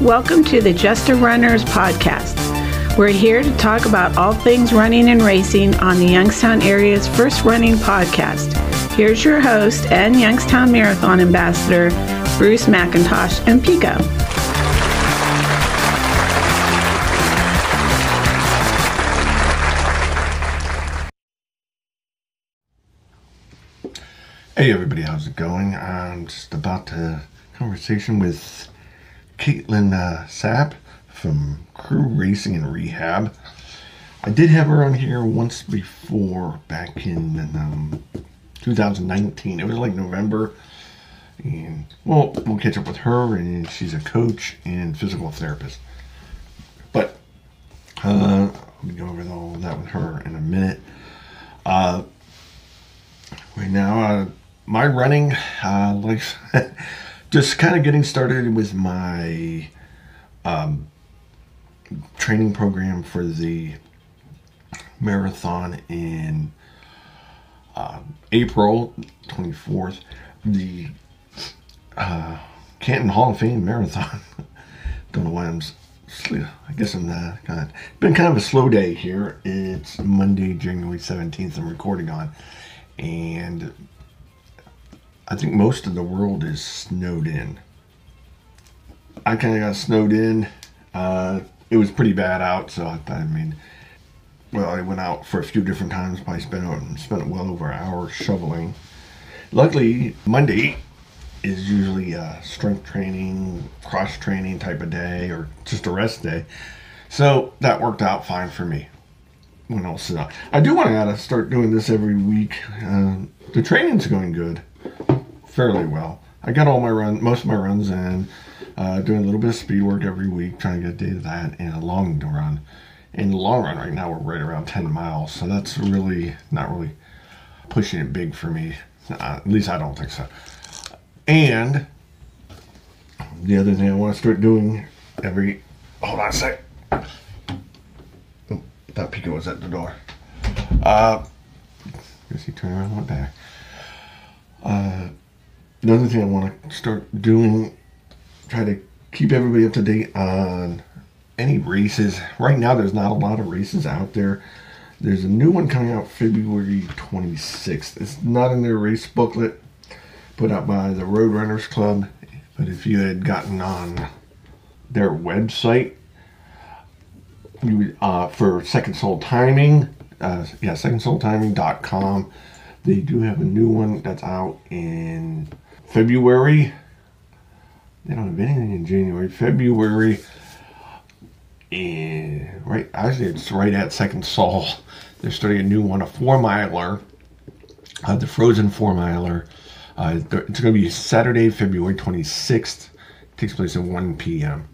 Welcome to the Just a Runners podcast. We're here to talk about all things running and racing on the Youngstown area's first running podcast. Here's your host and Youngstown Marathon Ambassador, Bruce McIntosh and Pico. Hey everybody, how's it going? I'm just about to conversation with Caitlin uh, Sapp from Crew Racing and Rehab. I did have her on here once before, back in um, 2019. It was like November, and well, we'll catch up with her. And she's a coach and physical therapist. But uh, I'll go over all that with her in a minute. Uh, right now, uh, my running, uh, like, just kind of getting started with my um, training program for the marathon in uh, April 24th. The uh, Canton Hall of Fame Marathon. Don't know why I'm. I guess I'm not of been kind of a slow day here. It's Monday, January 17th. I'm recording on, and I think most of the world is snowed in. I kind of got snowed in. Uh, it was pretty bad out, so I thought, I mean, well, I went out for a few different times. Probably spent spent well over an hour shoveling. Luckily, Monday is usually a strength training, cross training type of day, or just a rest day. So that worked out fine for me. When else? I do want to start doing this every week. Uh, the training's going good fairly well. I got all my run, most of my runs in, uh, doing a little bit of speed work every week, trying to get a day that, and a long run. In the long run, right now we're right around 10 miles, so that's really not really pushing it big for me. Uh, at least I don't think so. And the other thing I want to start doing every hold on a sec. Oh, that Pico was at the door. Uh, guess he turned around and went back. Uh, another thing I want to start doing, try to keep everybody up to date on any races. Right now, there's not a lot of races out there. There's a new one coming out February 26th. It's not in their race booklet put out by the Road Runners Club, but if you had gotten on their website, you uh, for Second Sole Timing, uh, yeah, secondsoletiming.com, they do have a new one that's out in February. They don't have anything in January. February, and right, actually, it's right at Second Sole. They're starting a new one, a four miler, uh, the Frozen Four Miler. Uh, it's going to be Saturday, February 26th. It takes place at 1 p.m.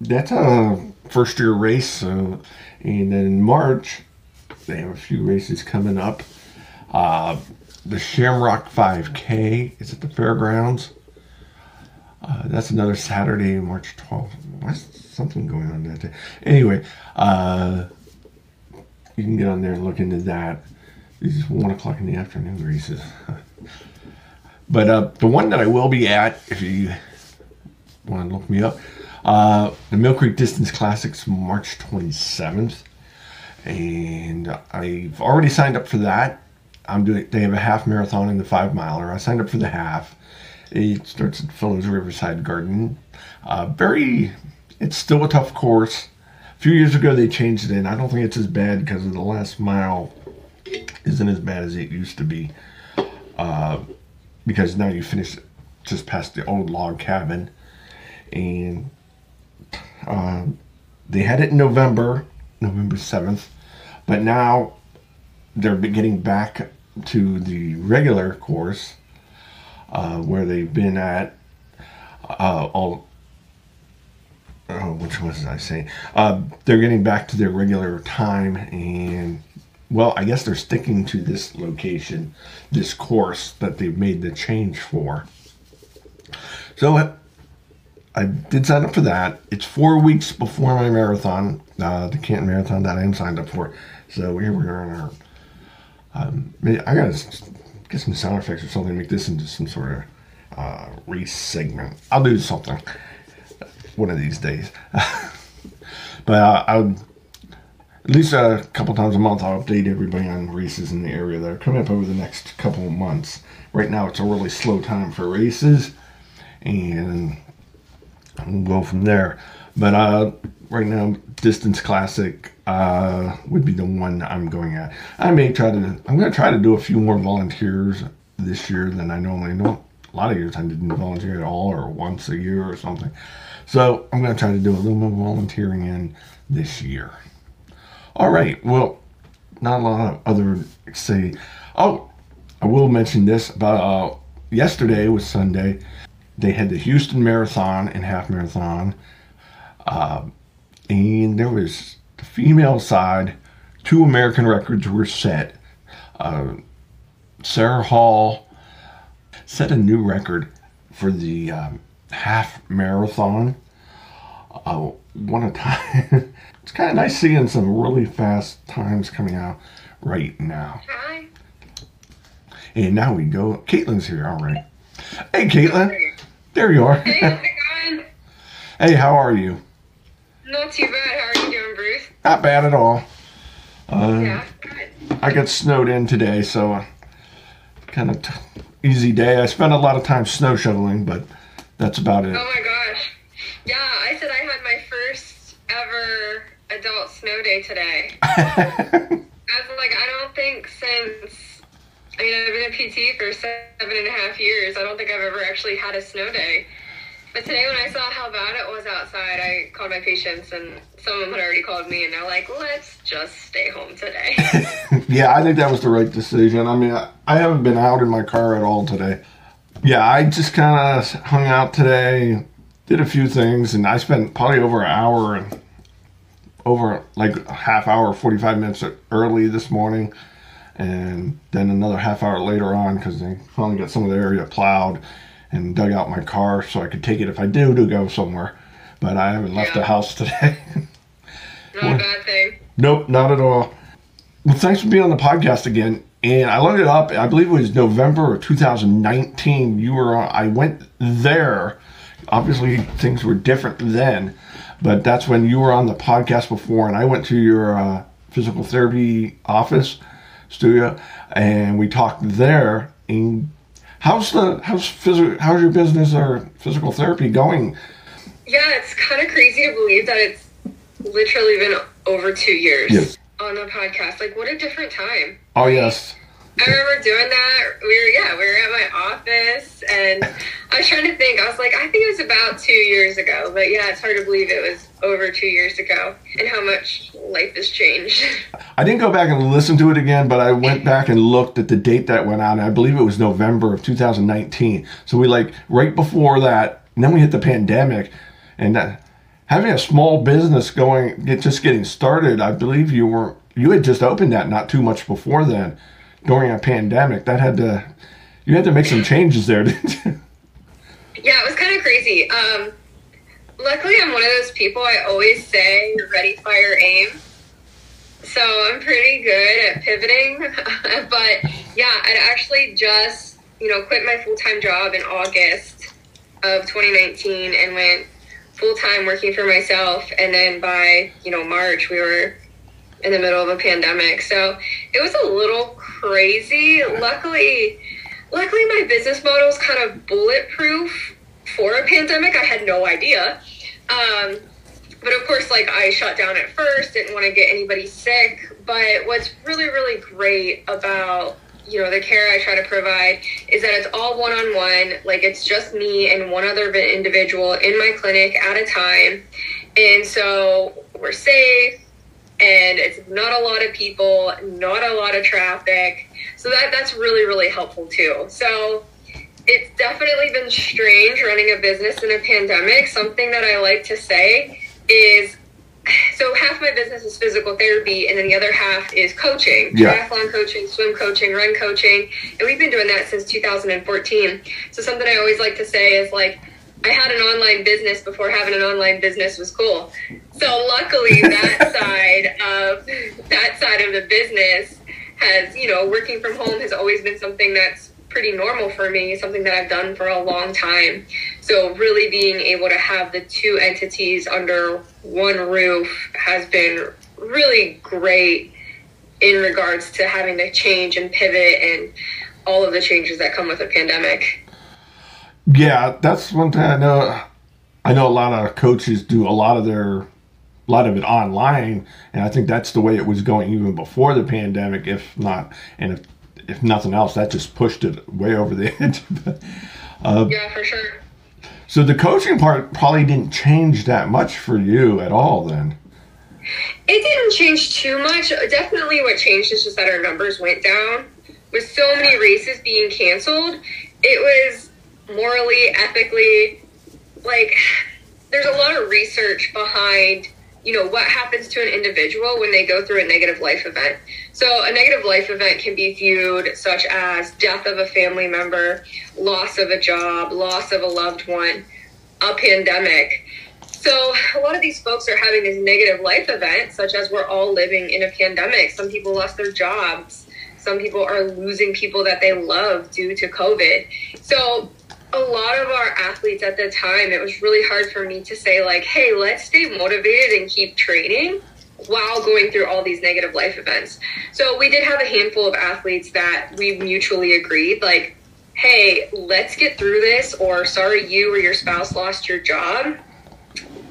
That's a first year race. Uh, and then in March, they have a few races coming up. Uh, the Shamrock 5K is at the fairgrounds. Uh, that's another Saturday, March 12th. What's something going on that day? Anyway, uh, you can get on there and look into that. These one o'clock in the afternoon races. but uh, the one that I will be at, if you want to look me up, uh, the Mill Creek Distance Classics, March 27th. And I've already signed up for that. I'm doing. They have a half marathon and the five miler. I signed up for the half. It starts at Fellows Riverside Garden. Uh, very. It's still a tough course. A few years ago they changed it, and I don't think it's as bad because the last mile isn't as bad as it used to be. Uh, because now you finish just past the old log cabin, and uh, they had it in November, November seventh, but now they're getting back to the regular course uh, where they've been at uh, all oh, which was I saying? Uh, they're getting back to their regular time, and well, I guess they're sticking to this location, this course that they've made the change for. So I, did sign up for that. It's four weeks before my marathon, uh, the Canton Marathon that I am signed up for. So here we are in our um, I gotta get some sound effects or something. Make this into some sort of uh, race segment. I'll do something. one of these days. but uh, I'll at least a couple times a month I'll update everybody on races in the area that are coming up over the next couple of months. Right now it's a really slow time for races, and we'll go from there. But uh, right now, distance classic uh, would be the one I'm going at. I may try to. I'm going to try to do a few more volunteers this year than I normally do. A lot of years I didn't volunteer at all, or once a year or something. So I'm going to try to do a little more volunteering in this year. All right. Well, not a lot of other say. Oh, I will mention this about uh, yesterday was Sunday. They had the Houston Marathon and half marathon, uh, and there was the female side. Two American records were set. Uh, Sara Hall set a new record for the um, half marathon. Uh, one a time. it's kind of nice seeing some really fast times coming out right now. Hi. And now we go. Caitlin's here. All right. Hey, Caitlin. There you are. Hey, how's it going? hey, how are you? Not too bad. How are you doing, Bruce? Not bad at all. Uh, Yeah, good. I got snowed in today, so uh, kind of t- easy day. I spent a lot of time snow shoveling, but that's about it. Oh my gosh. Yeah, I said I had my first ever adult snow day today. I was like, I don't think since, I mean, I've been a PT for seven and a half years. I don't think I've ever actually had a snow day. But today, when I saw how bad it was outside, I called my patients, and some of them had already called me, and they're like, let's just stay home today. yeah, I think that was the right decision. I mean, I, I haven't been out in my car at all today. Yeah, I just kind of hung out today, did a few things, and I spent probably over an hour and over like a half hour, 45 minutes early this morning, and then another half hour later on because they finally got some of the area plowed and dug out my car so I could take it if I do to go somewhere. But I haven't left the house today. Not a bad thing. Nope, not at all. Well, thanks for being on the podcast again. And I looked it up. I believe it was November of 2019. You were on, I went there. Obviously, things were different then, but that's when you were on the podcast before. And I went to your uh, physical therapy office studio, and we talked there. And how's the how's physical how's your business or physical therapy going? Yeah, it's kind of crazy to believe that it's literally been over two years Yes. on the podcast. Like, what a different time. Oh yes, I remember doing that. We were, yeah, we were at my office, and I was trying to think. I was like, I think it was about two years ago, but yeah, it's hard to believe it was over two years ago, and how much life has changed. I didn't go back and listen to it again, but I went back and looked at the date that went out. And I believe it was November of 2019. So we like right before that, and then we hit the pandemic, and that, having a small business going, just getting started. I believe you were you had just opened that not too much before then, during a pandemic. That had to you had to make some changes there, didn't you? Yeah, it was kind of crazy. Um, luckily, I'm one of those people. I always say ready, fire, aim. So I'm pretty good at pivoting. but yeah, I'd actually just you know quit my full time job in August of 2019 and went full time working for myself. And then by you know March, we were in the middle of a pandemic. So it was a little crazy. Luckily, luckily my business model is kind of bulletproof for a pandemic. I had no idea. Um, but of course, like I shut down at first, didn't want to get anybody sick. But what's really, really great about you know the care I try to provide is that it's all one on one. Like it's just me and one other individual in my clinic at a time, and so we're safe. And it's not a lot of people, not a lot of traffic. So that that's really, really helpful too. So it's definitely been strange running a business in a pandemic. Something that I like to say is so half my business is physical therapy, and then the other half is coaching, Yeah. triathlon coaching, swim coaching, run coaching, and we've been doing that since 2014. So something I always like to say is like, I had an online business before having an online business was cool. So luckily, that side of that side of the business has, you know, working from home has always been something that's pretty normal for me, something that I've done for a long time. So, really being able to have the two entities under one roof has been really great in regards to having to change and pivot and all of the changes that come with a pandemic. Yeah, that's one thing I know. I know a lot of coaches do a lot of their, a lot of it online, and I think that's the way it was going even before the pandemic, if not, and if, if nothing else, that just pushed it way over the edge. uh, yeah, for sure. So the coaching part probably didn't change that much for you at all then. It didn't change too much. Definitely what changed is just that our numbers went down. With so many races being canceled, it was morally, ethically, like there's a lot of research behind you know what happens to an individual when they go through a negative life event. So a negative life event can be viewed such as death of a family member loss of a job loss of a loved one a pandemic. So a lot of these folks are having these negative life events such as we're all living in a pandemic. Some people lost their jobs. Some people are losing people that they love due to covid. So a lot of our athletes at the time, it was really hard for me to say, like, hey, let's stay motivated and keep training while going through all these negative life events. So we did have a handful of athletes that we mutually agreed, like, hey, let's get through this, or sorry, you or your spouse lost your job.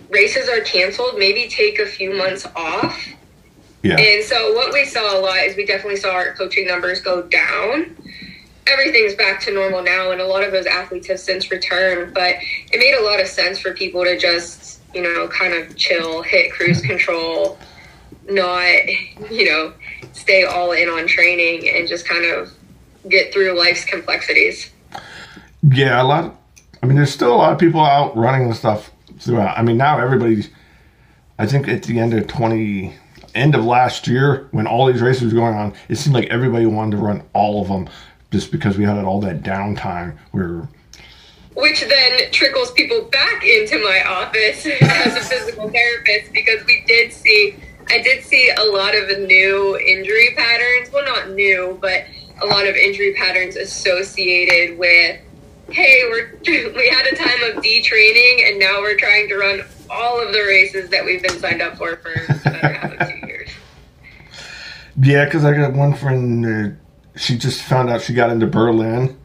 Races are canceled. Maybe take a few months off. Yeah. And so what we saw a lot is we definitely saw our coaching numbers go down everything's back to normal now, and a lot of those athletes have since returned. But it made a lot of sense for people to just, you know, kind of chill, hit cruise control, not, you know, stay all in on training and just kind of get through life's complexities. Yeah, a lot. I mean, there's still a lot of people out running the stuff throughout. I mean, now everybody's. I think at the end of 20, end of last year, when all these races were going on, it seemed like everybody wanted to run all of them just because we had all that downtime where which then trickles people back into my office as a physical therapist because we did see I did see a lot of new injury patterns. Well, not new, but a lot of injury patterns associated with hey, we're we had a time of detraining and now we're trying to run all of the races that we've been signed up for for better half of two years. Yeah, because I got one friend. Uh, she just found out she got into Berlin,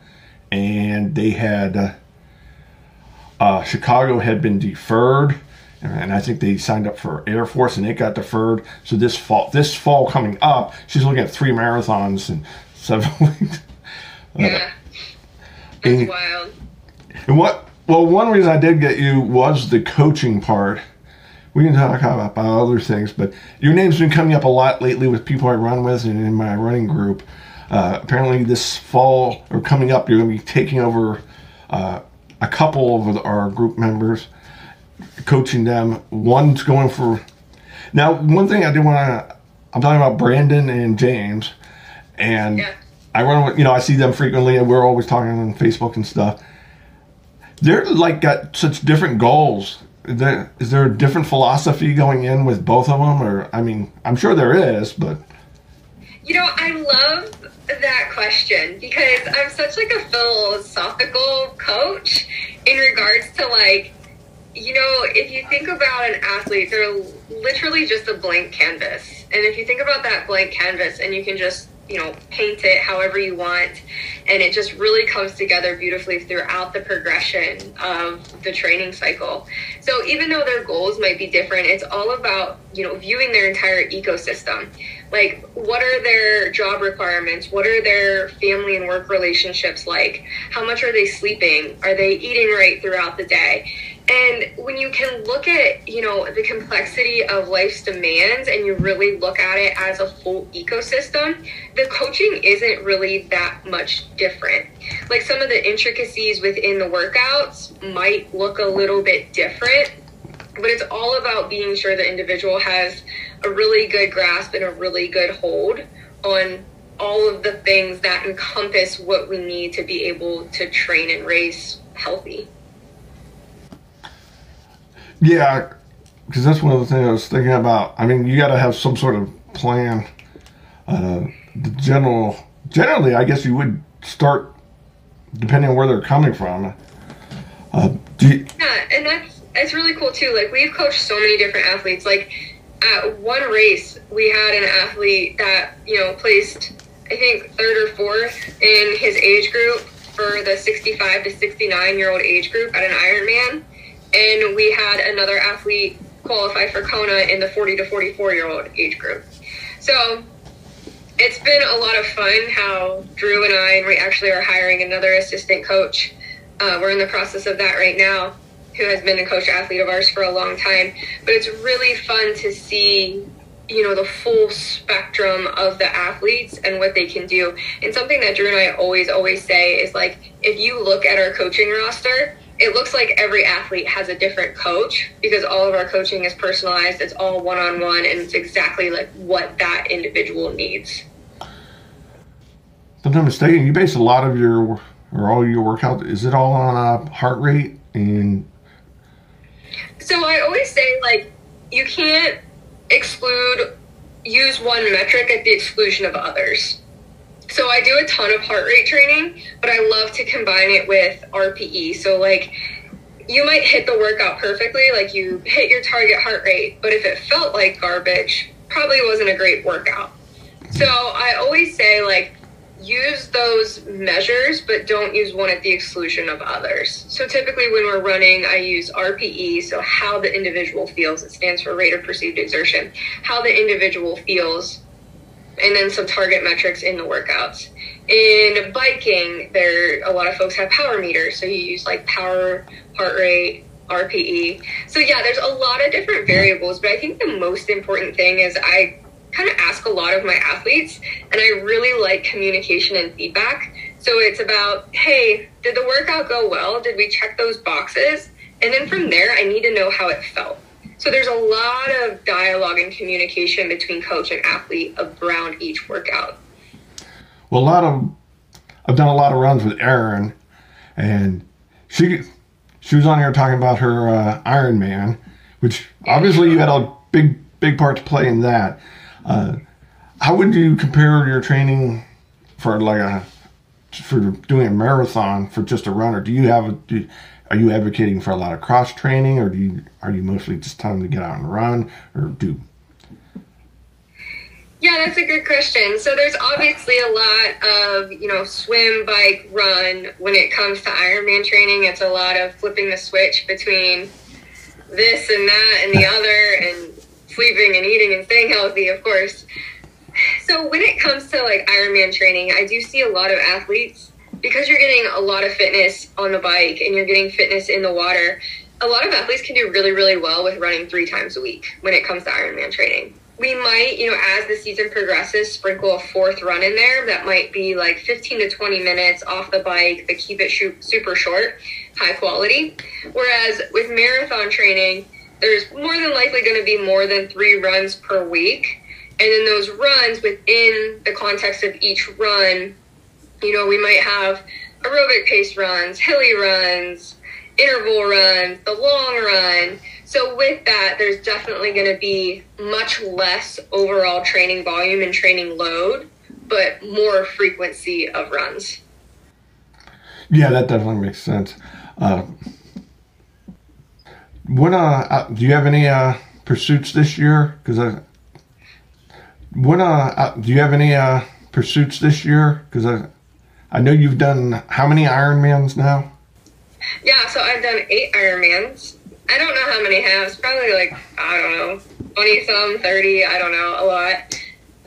and they had uh, uh, Chicago had been deferred, and I think they signed up for Air Force, and it got deferred. So this fall, this fall coming up, she's looking at three marathons in seven weeks. Yeah, that's and, wild. And what? Well, one reason I did get you was the coaching part. We can talk about other things, but your name's been coming up a lot lately with people I run with and in my running group. Uh, apparently, this fall or coming up, you're going to be taking over uh, a couple of our group members, coaching them. One's going for. Now, one thing I do want to. I'm talking about Brandon and James, and yeah. I run with, you know, I see them frequently, and we're always talking on Facebook and stuff. They're like got such different goals. Is there, is there a different philosophy going in with both of them, or I mean, I'm sure there is, but you know, I love that question because I'm such like a philosophical coach in regards to like you know, if you think about an athlete, they're literally just a blank canvas. And if you think about that blank canvas and you can just, you know, paint it however you want, and it just really comes together beautifully throughout the progression of the training cycle. So even though their goals might be different, it's all about, you know, viewing their entire ecosystem. Like what are their job requirements? What are their family and work relationships like? How much are they sleeping? Are they eating right throughout the day and when you can look at you know the complexity of life's demands and you really look at it as a full ecosystem the coaching isn't really that much different like some of the intricacies within the workouts might look a little bit different but it's all about being sure the individual has a really good grasp and a really good hold on all of the things that encompass what we need to be able to train and race healthy. Yeah, because that's one of the things I was thinking about. I mean, you got to have some sort of plan. Uh, the general, generally, I guess you would start depending on where they're coming from. Uh, you, Yeah, and that's it's really cool too. Like we've coached so many different athletes. Like at one race, we had an athlete that you know placed, I think, third or fourth in his age group for the 65 to 69 year old age group at an Ironman, and we had another athlete qualify for Kona in the 40 to 44 year old age group. So it's been a lot of fun how Drew and I, and we actually are hiring another assistant coach. Uh, we're in the process of that right now, who has been a coach athlete of ours for a long time. But it's really fun to see, you know, the full spectrum of the athletes and what they can do. And something that Drew and I always, always say is like, if you look at our coaching roster, it looks like every athlete has a different coach because all of our coaching is personalized. It's all one on one, and it's exactly like what that individual needs. if I'm not mistaken, you base a lot of your or all your workout. Is it all on uh, heart rate and So I always say like you can't exclude use one metric at the exclusion of others. So I do a ton of heart rate training, but I love to combine it with RPE. So like you might hit the workout perfectly, like you hit your target heart rate, but if it felt like garbage, probably wasn't a great workout. So I always say like use those measures, but don't use one at the exclusion of others. So typically when we're running, I use RPE, so how the individual feels. It stands for rate of perceived exertion. How the individual feels, and then some target metrics in the workouts. In biking, there a lot of folks have power meters, so you use like power, heart rate, RPE. So yeah, there's a lot of different variables, but I think the most important thing is I kind of ask a lot of my athletes, and I really like communication and feedback. So it's about, hey, did the workout go well? Did we check those boxes? And then from there, I need to know how it felt. So there's a lot of dialogue and communication between coach and athlete around each workout. well, a lot of I've done a lot of runs with Erin, and she she was on here talking about her uh, Ironman, which obviously you had a big big part to play in that. Uh, how would you compare your training for like a for doing a marathon for just a runner? Do you have a do, are you advocating for a lot of cross training, or do you are you mostly just telling them to get out and run, or do Yeah, that's a good question. So there's obviously a lot of, you know, swim, bike, run. When it comes to Ironman training, it's a lot of flipping the switch between this and that and the other and sleeping and eating and staying healthy, of course. So when it comes to like Ironman training, I do see a lot of athletes because you're getting a lot of fitness on the bike and you're getting fitness in the water. A lot of athletes can do really, really well with running three times a week when it comes to Ironman training we might, you know, as the season progresses, sprinkle a fourth run in there that might be like 15 to 20 minutes off the bike, but keep it super short, high quality. Whereas with marathon training, there's more than likely going to be more than three runs per week. And then those runs within the context of each run, you know, we might have aerobic pace runs, hilly runs, interval runs, the long run. So with that, there's definitely going to be much less overall training volume and training load, but more frequency of runs. Yeah, that definitely makes sense. Uh, uh, uh, do you have any uh pursuits this year? Because I, uh, uh, do you have any uh pursuits this year? Because I, I know you've done how many Ironmans now? Yeah, so I've done eight Ironmans. I don't know how many halves, probably like, I don't know, 20 some, 30, I don't know, a lot.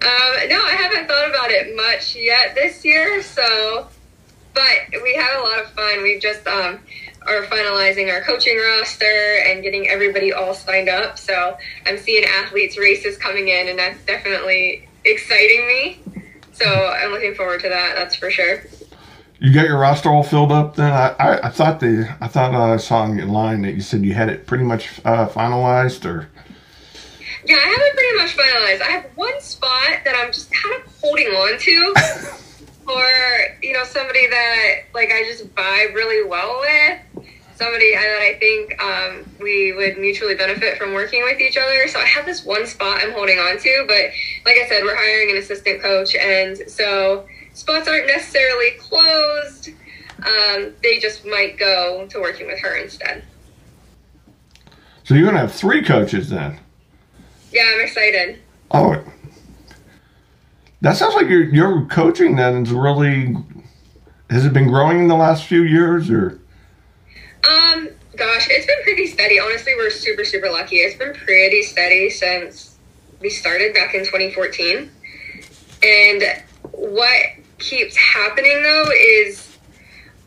Um, no, I haven't thought about it much yet this year, so, but we had a lot of fun. We've just um, are finalizing our coaching roster and getting everybody all signed up. So I'm seeing athletes' races coming in, and that's definitely exciting me. So I'm looking forward to that, that's for sure. You got your roster all filled up? Then I, I, I thought the I thought uh, I saw in line that you said you had it pretty much uh, finalized, or Yeah, I have it pretty much finalized. I have one spot that I'm just kind of holding on to for, you know, somebody that, like, I just vibe really well with. Somebody that I think um, we would mutually benefit from working with each other. So I have this one spot I'm holding on to. But like I said, we're hiring an assistant coach. And so spots aren't necessarily closed. um, they just might go to working with her instead. So you're gonna have three coaches then. Yeah, I'm excited. Oh, that sounds like your your coaching then is really. Has it been growing in the last few years, or? Um, gosh, it's been pretty steady. Honestly, we're super super lucky. It's been pretty steady since we started back in 2014. And what keeps happening though is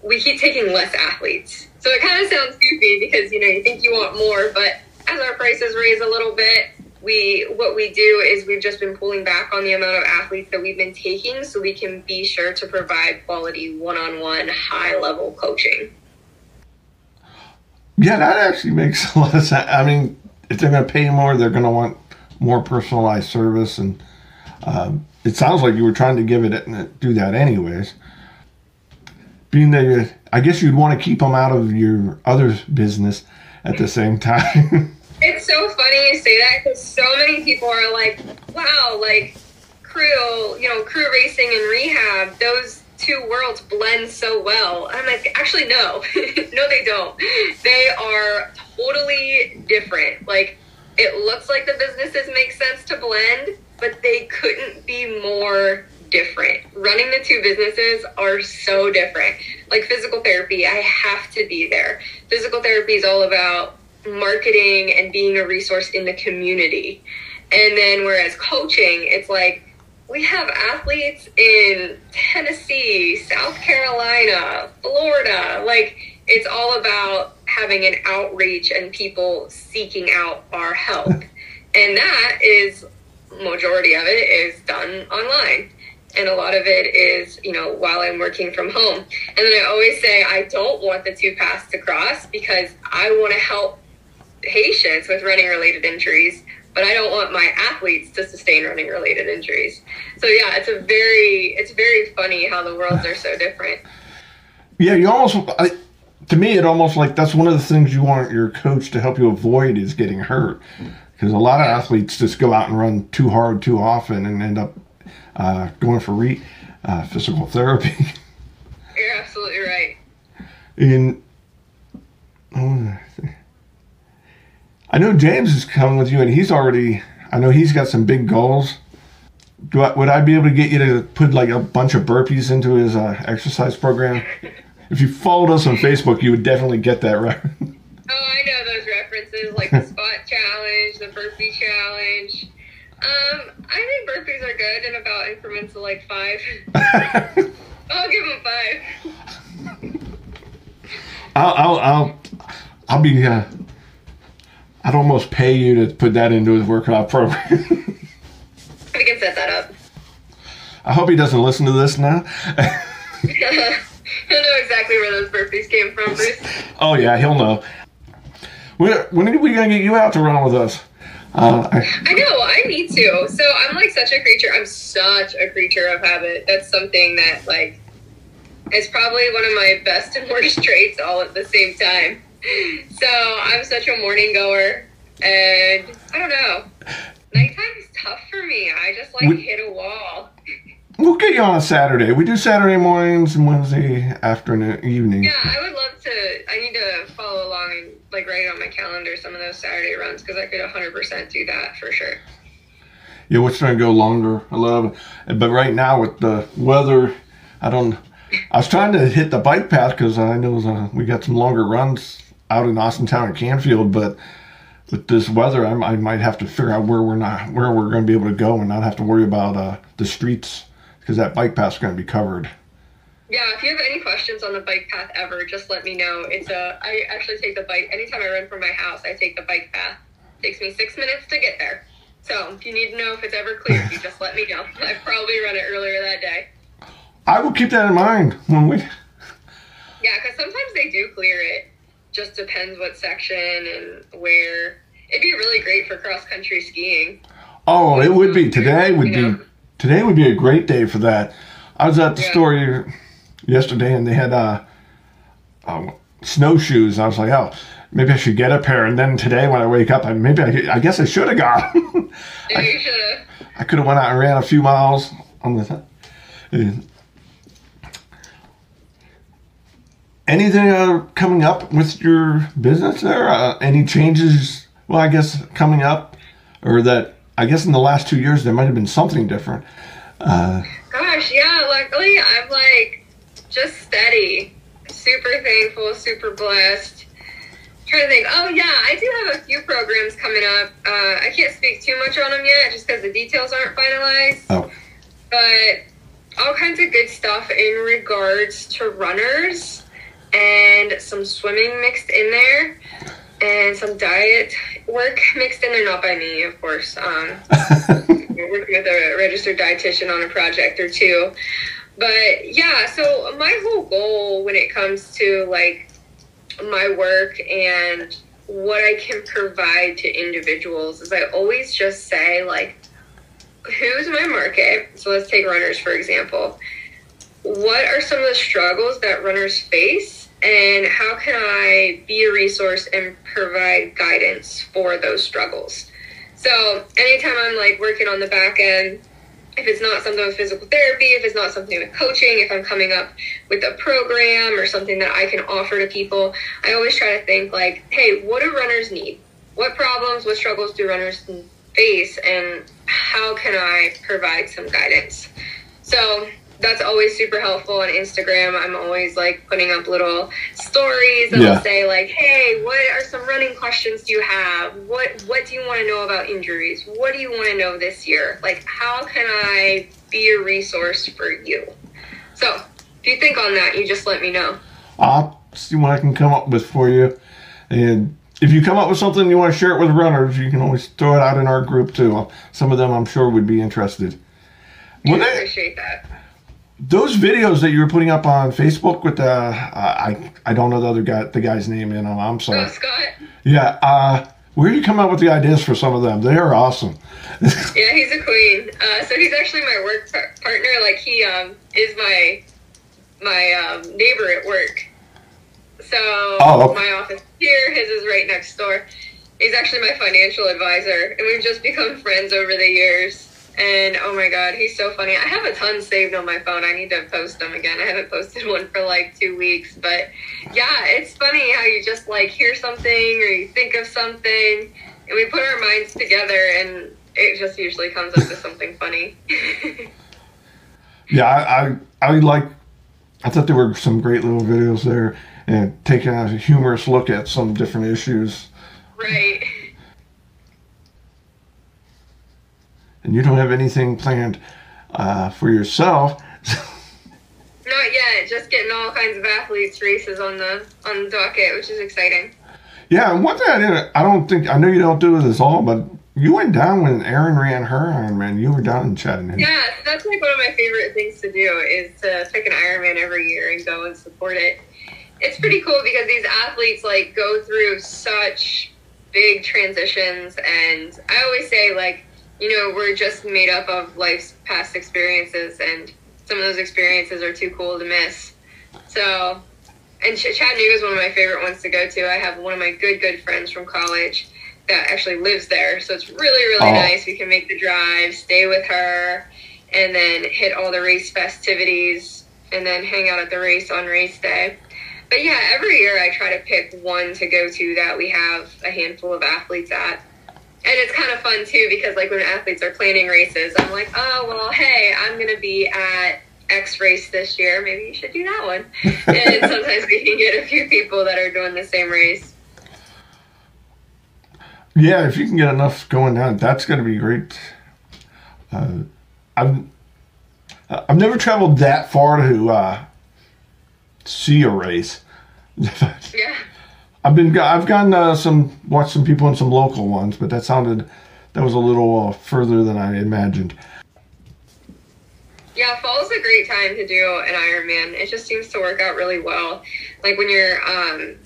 we keep taking less athletes. So it kind of sounds goofy because you know you think you want more, but as our prices raise a little bit, we what we do is we've just been pulling back on the amount of athletes that we've been taking so we can be sure to provide quality one-on-one high level coaching. Yeah, that actually makes a lot of sense. I mean, if they're going to pay more, they're going to want more personalized service, and um, it sounds like you were trying to give it do that anyways. Being that I guess you'd want to keep them out of your other business at the same time. it's so funny you say that because so many people are like, "Wow, like crew, you know, crew racing and rehab, those two worlds blend so well." I'm like, actually, no, no, they don't. They are totally different. Like, it looks like the businesses make sense to blend, but they couldn't be more different. Running the two businesses are so different. Like physical therapy, I have to be there. Physical therapy is all about marketing and being a resource in the community. And then whereas coaching, it's like we have athletes in Tennessee, South Carolina, Florida. Like it's all about having an outreach and people seeking out our help. and that is majority of it is done online and a lot of it is you know while i'm working from home and then i always say i don't want the two paths to cross because i want to help patients with running related injuries but i don't want my athletes to sustain running related injuries so yeah it's a very it's very funny how the worlds are so different yeah you almost I, to me it almost like that's one of the things you want your coach to help you avoid is getting hurt because a lot of athletes just go out and run too hard too often and end up uh, going for re, uh, physical therapy. You're absolutely right. In oh, I know James is coming with you, and he's already. I know he's got some big goals. Do I, would I be able to get you to put like a bunch of burpees into his uh, exercise program? if you followed us on Facebook, you would definitely get that right. Oh, I know those references, like the squat challenge, the burpee challenge. Um, I think burpees are good in about increments of like five. I'll give them five. I'll, I'll, I'll, I'll be. Uh, I'd almost pay you to put that into his workout program. we can set that up. I hope he doesn't listen to this now. he'll know exactly where those burpees came from, Bruce. Oh yeah, he'll know. When, when are we gonna get you out to run with us? Uh, I, I know I need to. So I'm like such a creature. I'm such a creature of habit. That's something that like is probably one of my best and worst traits all at the same time. So I'm such a morning goer, and I don't know. Nighttime is tough for me. I just like we, hit a wall. We'll get you on a Saturday. We do Saturday mornings and Wednesday afternoon, evening. Yeah, I would love to. I need to follow along and like write on my calendar some of those Saturday runs because I could 100% do that for sure. Yeah, we're trying to go longer. I love it, but right now with the weather, I don't. I was trying to hit the bike path because I know uh, we got some longer runs out in Austintown and Canfield, but with this weather, I, I, might have to figure out where we're not where we're going to be able to go and not have to worry about uh, the streets because that bike path is going to be covered. Yeah, if you have any questions on the bike path ever, just let me know. It's a I actually take the bike anytime I run from my house. I take the bike path. It takes me six minutes to get there. So if you need to know if it's ever clear, you just let me know. I probably run it earlier that day. I will keep that in mind when we. Yeah, because sometimes they do clear it. Just depends what section and where. It'd be really great for cross country skiing. Oh, it would be. Today would you know? be. Today would be a great day for that. I was at the yeah. store yesterday and they had uh, uh, snowshoes. I was like, oh, maybe I should get a pair. And then today when I wake up, I, maybe I, I guess I should have gone. yeah, you should have. I could have went out and ran a few miles on the. Uh, anything uh, coming up with your business there? Uh, any changes? Well, I guess coming up, or that I guess in the last two years there might have been something different. Uh, Gosh, yeah. Luckily, I'm like just steady. Super thankful. Super blessed. Trying to think. Oh yeah, I do have a few programs coming up. Uh, I can't speak too much on them yet, just because the details aren't finalized. oh, but all kinds of good stuff in regards to runners and some swimming mixed in there and some diet work mixed in there not by me of course um, working with a registered dietitian on a project or two but yeah so my whole goal when it comes to like my work and what i can provide to individuals is i always just say like who's my market? So let's take runners for example. What are some of the struggles that runners face, and how can I be a resource and provide guidance for those struggles? So anytime I'm like working on the back end, if it's not something with physical therapy, if it's not something with coaching, if I'm coming up with a program or something that I can offer to people, I always try to think like, hey, what do runners need? What problems, what struggles do runners face, and how can I provide some guidance? So that's always super helpful on Instagram. I'm always like putting up little stories that'll say like, "Hey, what are some running questions do you have? What what do you want to know about injuries? What do you want to know this year? Like, how can I be a resource for you?" So, if you think on that, you just let me know. I'll see what I can come up with for you. And if you come up with something you want to share it with runners, you can always throw it out in our group too. Some of them I'm sure would be interested. I Well, they- appreciate that. Those videos that you were putting up on Facebook with the uh, I I don't know the other guy the guy's name you know I'm sorry. Oh, sorry. Scott. Yeah. Uh, where do you come up with the ideas for some of them? They are awesome. Yeah, he's a queen. Uh, so he's actually my work par- partner. Like he um, is my my um, neighbor at work. So Oh, okay. my office here, his is right next door. He's actually my financial advisor, and we've just become friends over the years. And oh my god, he's so funny. I have a ton saved on my phone. I need to post them again. I haven't posted one for like two weeks, but yeah, it's funny how you just like hear something or you think of something, and we put our minds together, and it just usually comes up with something funny. Yeah, I, I I like. I thought there were some great little videos there, and taking a humorous look at some different issues. right. And you don't have anything planned uh, for yourself. Not yet. Just getting all kinds of athletes races on the on the docket, which is exciting. Yeah, and one thing I didn't, I don't think, I know you don't do this all, but you went down when Erin ran her Ironman. You were down in Chattanooga. Yeah, that's like one of my favorite things to do is to pick an Ironman every year and go and support it. It's pretty cool because these athletes like go through such big transitions and I always say like, you know, we're just made up of life's past experiences and some of those experiences are too cool to miss. So, and Ch- Chattanooga is one of my favorite ones to go to. I have one of my good, good friends from college that actually lives there. So it's really, really Oh. nice. We can make the drive, stay with her, and then hit all the race festivities and then hang out at the race on race day. But yeah, every year I try to pick one to go to that we have a handful of athletes at. And it's kind of fun too because like when athletes are planning races, I'm like, oh well, hey, I'm gonna be at X race this year. Maybe you should do that one. and sometimes we can get a few people that are doing the same race. Yeah, if you can get enough going down, that's going to be great. Uh, I've I've never traveled that far to uh, see a race. Yeah. I've been I've gotten uh, some watched some people in some local ones, but that sounded that was a little uh, further than I imagined. Yeah, fall is a great time to do an Ironman. It just seems to work out really well. Like when you're, um,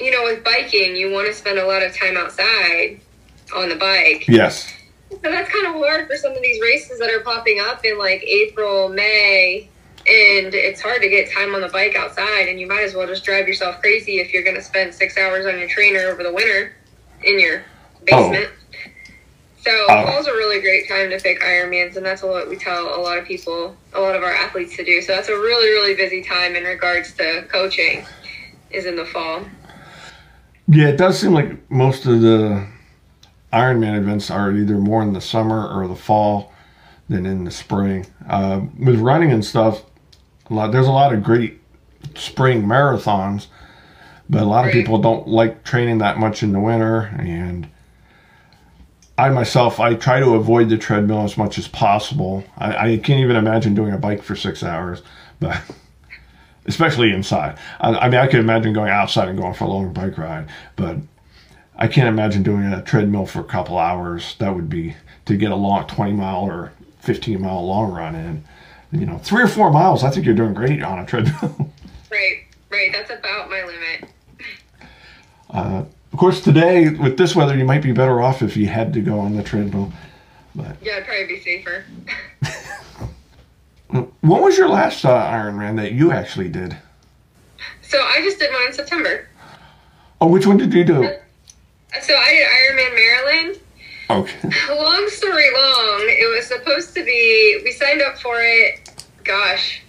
you know, with biking, you want to spend a lot of time outside on the bike. Yes. So that's kind of hard for some of these races that are popping up in like April, May, and it's hard to get time on the bike outside. And you might as well just drive yourself crazy if you're going to spend six hours on your trainer over the winter in your basement. So Oh. fall's a really great time to pick Ironmans, and that's what we tell a lot of people, a lot of our athletes to do. So that's a really, really busy time in regards to coaching. is in the fall. Yeah, it does seem like most of the Ironman events are either more in the summer or the fall than in the spring. Uh, with running and stuff, a lot, there's a lot of great spring marathons, but a lot of people don't like training that much in the winter. And I myself, I try to avoid the treadmill as much as possible. I, I can't even imagine doing a bike for six hours, but especially inside. I, I mean, I could imagine going outside and going for a long bike ride, but I can't imagine doing a treadmill for a couple hours. That would be to get a long 20 mile or 15 mile long run in. You know, three or four miles, I think you're doing great on a treadmill. Right, right. That's about my limit. Uh, of course, today with this weather, you might be better off if you had to go on the treadmill. But Yeah, I'd probably be safer. When was your last uh, Ironman that you actually did? So I just did mine in September. Oh, which one did you do? So I did Ironman Maryland. Okay. Long story long, it was supposed to be. We signed up for it. Gosh,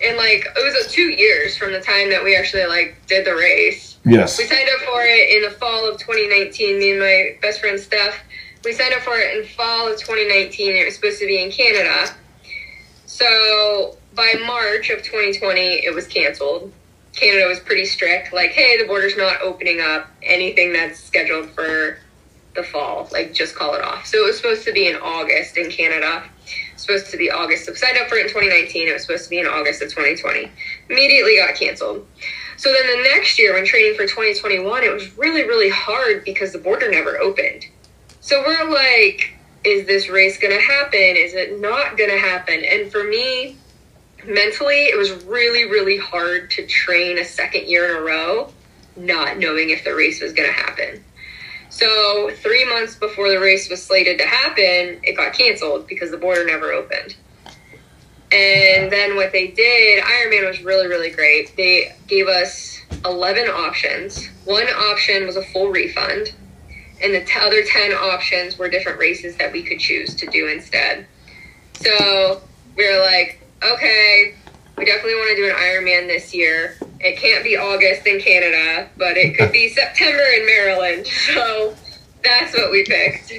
in like it was uh, two years from the time that we actually like did the race. Yes. We signed up for it in the fall of 2019. Me and my best friend Steph. We signed up for it in fall of 2019. It was supposed to be in Canada. So by March of 2020, it was canceled. Canada was pretty strict, like, hey, the border's not opening up. Anything that's scheduled for the fall, like, just call it off. So it was supposed to be in August in Canada. Supposed to be August. So signed up for it in 2019. It was supposed to be in August of 2020. Immediately got canceled. So then the next year, when training for 2021, it was really, really hard because the border never opened. So we're like, is this race going to happen? Is it not going to happen? And for me, mentally, it was really, really hard to train a second year in a row, not knowing if the race was going to happen. So, three months before the race was slated to happen, it got canceled because the border never opened. And then what they did, Ironman was really, really great. They gave us 11 options. One option was a full refund, and the t- other 10 options were different races that we could choose to do instead. So we were like, okay, we definitely want to do an Ironman this year. It can't be August in Canada, but it could be September in Maryland. So that's what we picked.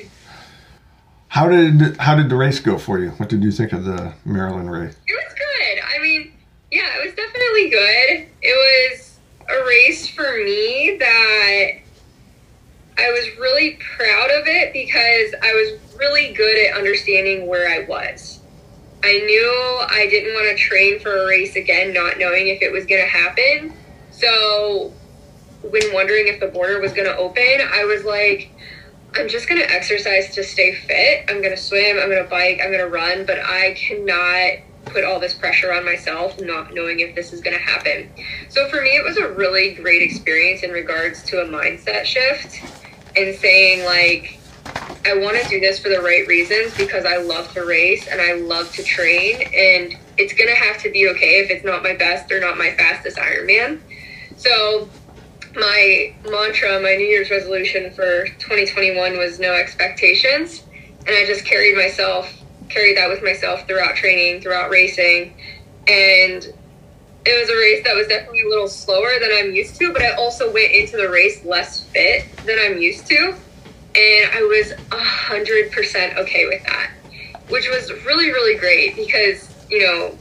How did how did the race go for you? What did you think of the Maryland race? It was good. I mean, yeah, it was definitely good. It was a race for me that I was really proud of it because I was really good at understanding where I was. I knew I didn't want to train for a race again, not knowing if it was going to happen. So, when wondering if the border was going to open, I was like, I'm just going to exercise to stay fit. I'm going to swim, I'm going to bike, I'm going to run, but I cannot put all this pressure on myself not knowing if this is going to happen. So for me it was a really great experience in regards to a mindset shift and saying like I want to do this for the right reasons because I love to race and I love to train and it's going to have to be okay if it's not my best or not my fastest Ironman. So my mantra, my New Year's resolution for 2021 was no expectations. And I just carried myself, carried that with myself throughout training, throughout racing. And it was a race that was definitely a little slower than I'm used to, but I also went into the race less fit than I'm used to. And I was 100% okay with that, which was really, really great because, you know,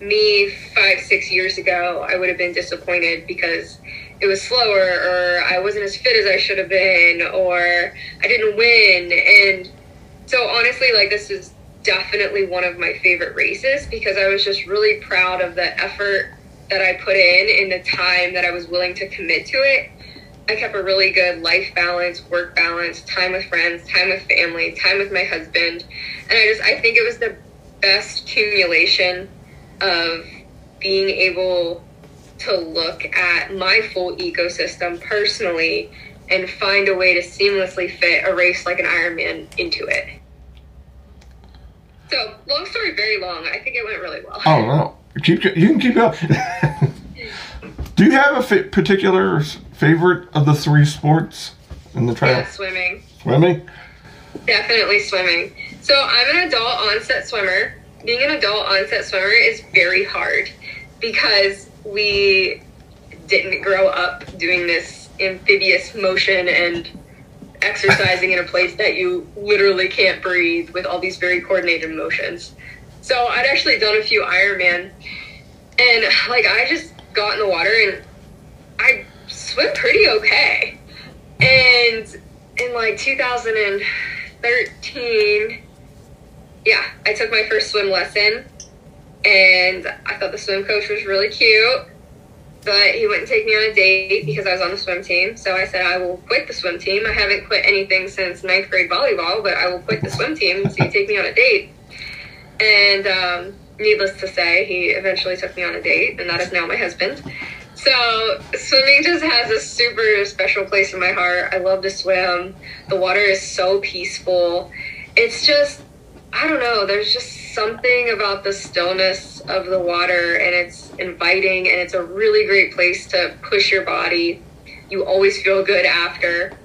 me five, six years ago, I would have been disappointed because it was slower or I wasn't as fit as I should have been or I didn't win. And so honestly, like this is definitely one of my favorite races because I was just really proud of the effort that I put in and the time that I was willing to commit to it. I kept a really good life balance, work balance, time with friends, time with family, time with my husband. And I just I think it was the best accumulation of being able to look at my full ecosystem personally and find a way to seamlessly fit a race like an Ironman into it. So, long story very long. I think it went really well. Oh no, keep you can keep up. Do you have a particular favorite of the three sports in the trail? Yeah, swimming. Swimming. Definitely swimming. So I'm an adult onset swimmer. Being an adult onset swimmer is very hard because we didn't grow up doing this amphibious motion and exercising in a place that you literally can't breathe with all these very coordinated motions. So I'd actually done a few Ironman, and like I just got in the water and I swim pretty okay. And in like 2013, yeah, I took my first swim lesson, and I thought the swim coach was really cute but he wouldn't take me on a date because I was on the swim team. So I said, I will quit the swim team. I haven't quit anything since ninth grade volleyball, but I will quit the swim team so you take me on a date. And um, needless to say, he eventually took me on a date, and that is now my husband. So swimming just has a super special place in my heart. I love to swim. The water is so peaceful. It's just, I don't know, there's just something about the stillness of the water and it's inviting and it's a really great place to push your body. You always feel good after.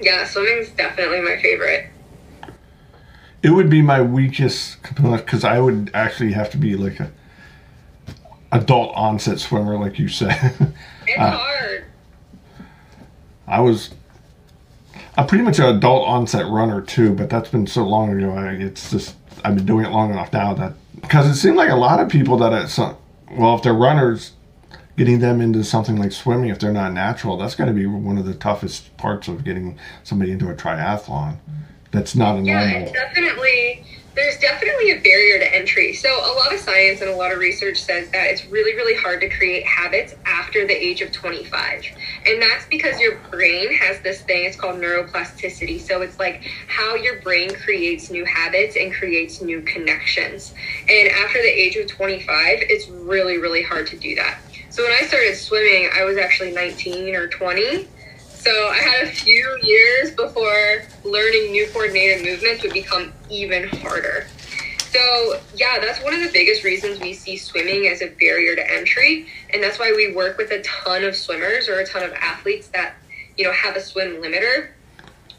Yeah, swimming's definitely my favorite. It would be my weakest because I would actually have to be like a adult onset swimmer, like you said. It's uh, hard. I was I'm pretty much an adult onset runner too, but that's been so long ago. I, it's just I've been doing it long enough now that because it seemed like a lot of people that at some well if they're runners getting them into something like swimming if they're not natural that's got to be one of the toughest parts of getting somebody into a triathlon that's not a yeah, normal definitely there's definitely a barrier to entry. So, a lot of science and a lot of research says that it's really, really hard to create habits after the age of 25. And that's because your brain has this thing, it's called neuroplasticity. So, it's like how your brain creates new habits and creates new connections. And after the age of 25, it's really, really hard to do that. So, when I started swimming, I was actually 19 or 20. So I had a few years before learning new coordinated movements would become even harder. So, yeah, that's one of the biggest reasons we see swimming as a barrier to entry. And that's why we work with a ton of swimmers or a ton of athletes that, you know, have a swim limiter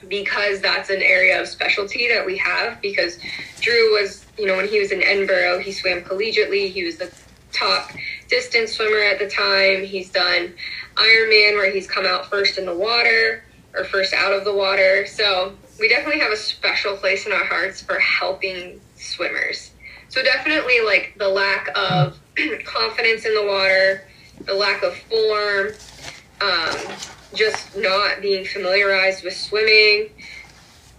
because that's an area of specialty that we have. Because Drew was, you know, when he was in Edinboro, he swam collegiately. He was the top distance swimmer at the time. He's done Ironman where he's come out first in the water or first out of the water. So we definitely have a special place in our hearts for helping swimmers. So definitely like the lack of confidence in the water, the lack of form, um, just not being familiarized with swimming,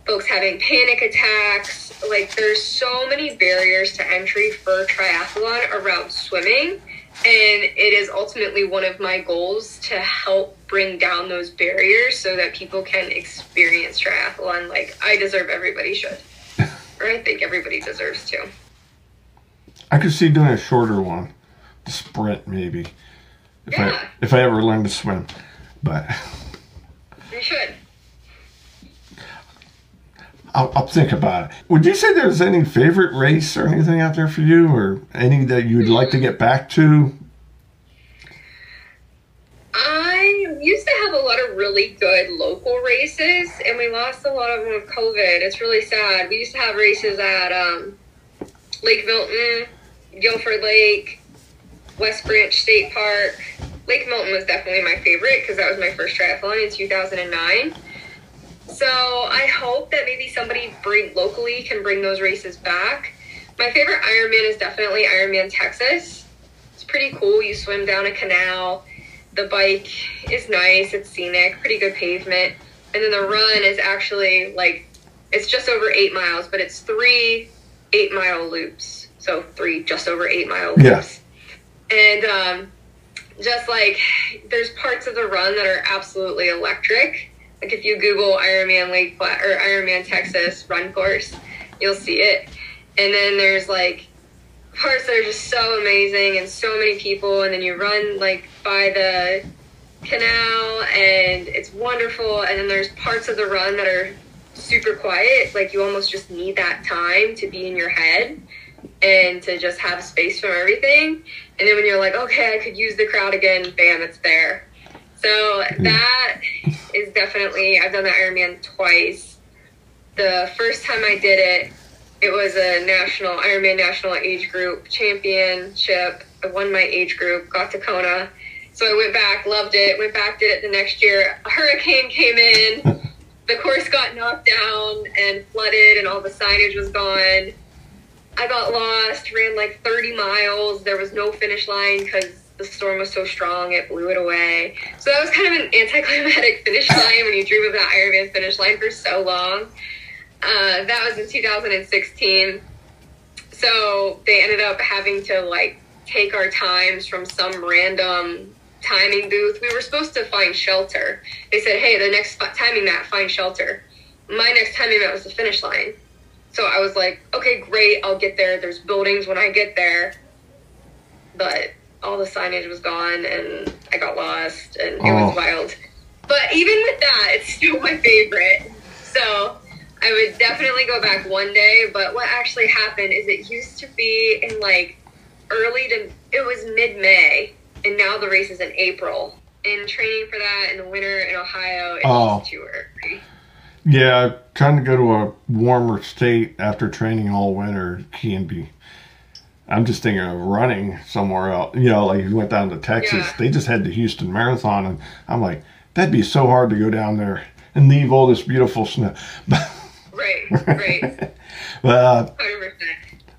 folks having panic attacks. Like there's so many barriers to entry for triathlon around swimming and it is ultimately one of my goals to help bring down those barriers so that people can experience triathlon like I deserve everybody should. or I think everybody deserves to. I could see doing a shorter one. The sprint maybe. If yeah. I if I ever learn to swim. But You should. I'll, I'll, think about it. Would you say there's any favorite race or anything out there for you, or any that you'd like to get back to? I used to have a lot of really good local races, and we lost a lot of them with COVID. It's really sad. We used to have races at um, Lake Milton, Guilford Lake, West Branch State Park. Lake Milton was definitely my favorite because that was my first triathlon in 2009 so I hope that maybe somebody bring locally can bring those races back. My favorite Ironman is definitely Ironman Texas. It's pretty cool. You swim down a canal. The bike is nice. It's scenic. Pretty good pavement. And then the run is actually like it's just over eight miles, but it's three eight mile loops. So three just over eight mile loops. Yeah. And um, just like there's parts of the run that are absolutely electric like if you Google Ironman Lake Platte or Ironman Texas run course, you'll see it. And then there's like parts that are just so amazing and so many people. And then you run like by the canal and it's wonderful. And then there's parts of the run that are super quiet. Like you almost just need that time to be in your head and to just have space from everything. And then when you're like, okay, I could use the crowd again, bam, it's there. So hmm. that is definitely I've done the Ironman twice. The first time I did it, it was a national Ironman national age group championship. I won my age group, got to Kona. So I went back, loved it, went back, did it the next year. A hurricane came in. the course got knocked down and flooded, and all the signage was gone. I got lost, ran like 30 miles. There was no finish line because the storm was so strong, it blew it away. So that was kind of an anticlimactic finish line when you dream of that Ironman finish line for so long. Uh, that was in 2016. So they ended up having to like take our times from some random timing booth. We were supposed to find shelter. They said, hey, the next timing mat, find shelter. My next timing mat was the finish line. So I was like, okay, great, I'll get there. There's buildings when I get there. But all the signage was gone and I got lost and it oh. was wild. But even with that, it's still my favorite. So I would definitely go back one day. But what actually happened is it used to be in like early to, it was mid May, and now the race is in April. And training for that in the winter in Ohio is oh. too early. Yeah, trying to go to a warmer state after training all winter can be. I'm just thinking of running somewhere else. You know, like you went down to Texas. Yeah. They just had the Houston Marathon, and I'm like, that'd be so hard to go down there and leave all this beautiful snow. right, right. uh,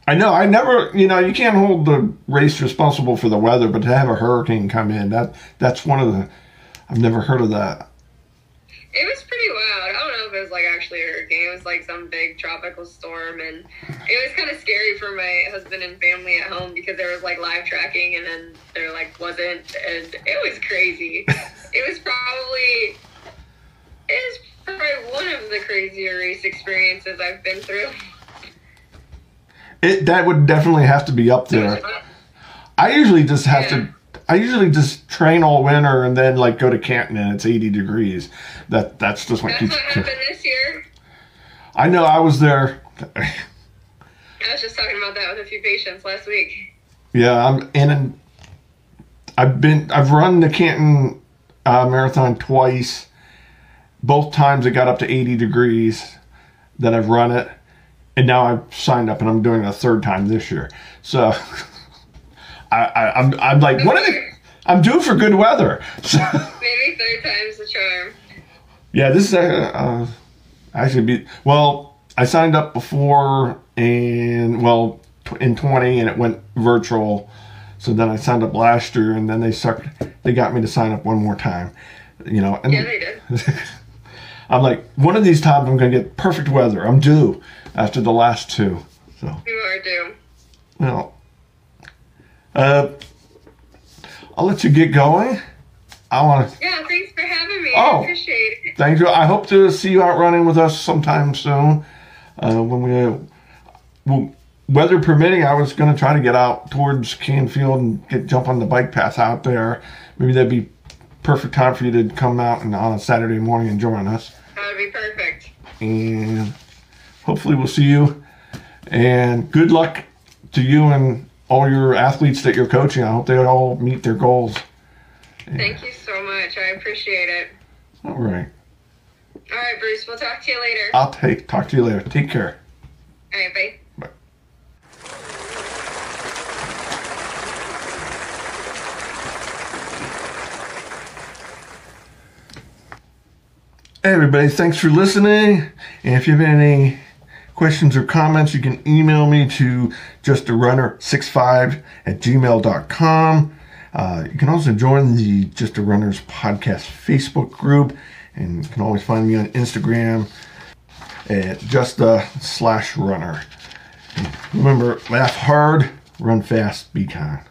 I know I never, you know, you can't hold the race responsible for the weather, but to have a hurricane come in, that that's one of the. I've never heard of that. It was pretty wild. I don't know if it was like actually hurricane. It was like some big tropical storm, and it was kind of scary for my husband and family at home because there was like live tracking, and then there like wasn't, and it was crazy. it was probably it was probably one of the crazier race experiences I've been through. It that would definitely have to be up there. I usually just have yeah. to I usually just train all winter and then like go to Canton and it's 80 degrees. That that's just what that's keeps. What happened this year? I know. I was there. I was just talking about that with a few patients last week. Yeah, I'm in. I've been. I've run the Canton uh, marathon twice. Both times it got up to 80 degrees. That I've run it, and now I've signed up and I'm doing it a third time this year. So. I, am I'm, I'm like, what are they? I'm due for good weather. So, Maybe third time's the charm. Yeah, this is uh, uh, actually be well. I signed up before and well in 20 and it went virtual. So then I signed up last year and then they sucked. They got me to sign up one more time. You know. And yeah, they did. I'm like, one of these times I'm gonna get perfect weather. I'm due after the last two. So. You are due. Well, uh, I'll let you get going. I want to. Yeah, thanks for having me. Oh, I appreciate it. Thank you. I hope to see you out running with us sometime soon. Uh, when we, uh, well, weather permitting, I was going to try to get out towards Canfield and get jump on the bike path out there. Maybe that'd be perfect time for you to come out and on a Saturday morning and join us. That would be perfect. And hopefully we'll see you. And good luck to you and all your athletes that you're coaching. I hope they all meet their goals. Thank you so much. I appreciate it. All right. All right, Bruce. We'll talk to you later. I'll take talk to you later. Take care. All right, bye. Bye. Hey everybody, thanks for listening. And if you have any questions or comments, you can email me to justarunner65 at gmail.com. Uh, you can also join the Just a Runners podcast Facebook group, and you can always find me on Instagram at just a slash runner. remember, laugh hard, run fast, be kind.